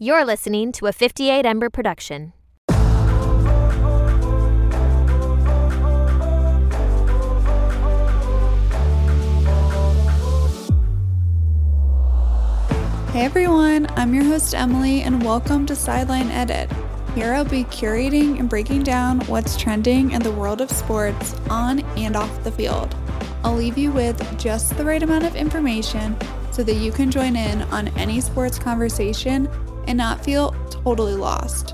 You're listening to a 58 Ember production. Hey everyone, I'm your host Emily, and welcome to Sideline Edit. Here I'll be curating and breaking down what's trending in the world of sports on and off the field. I'll leave you with just the right amount of information so that you can join in on any sports conversation and not feel totally lost.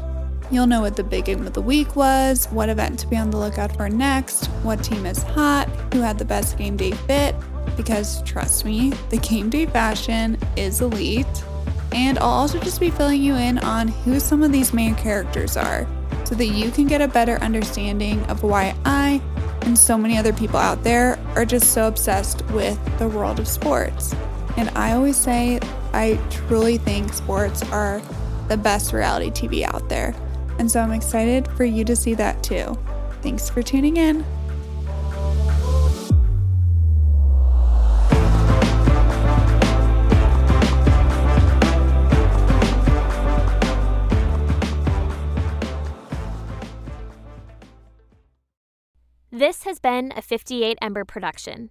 You'll know what the big game of the week was, what event to be on the lookout for next, what team is hot, who had the best game day fit, because trust me, the game day fashion is elite. And I'll also just be filling you in on who some of these main characters are so that you can get a better understanding of why I and so many other people out there are just so obsessed with the world of sports. And I always say, I truly think sports are the best reality TV out there. And so I'm excited for you to see that too. Thanks for tuning in. This has been a 58 Ember production.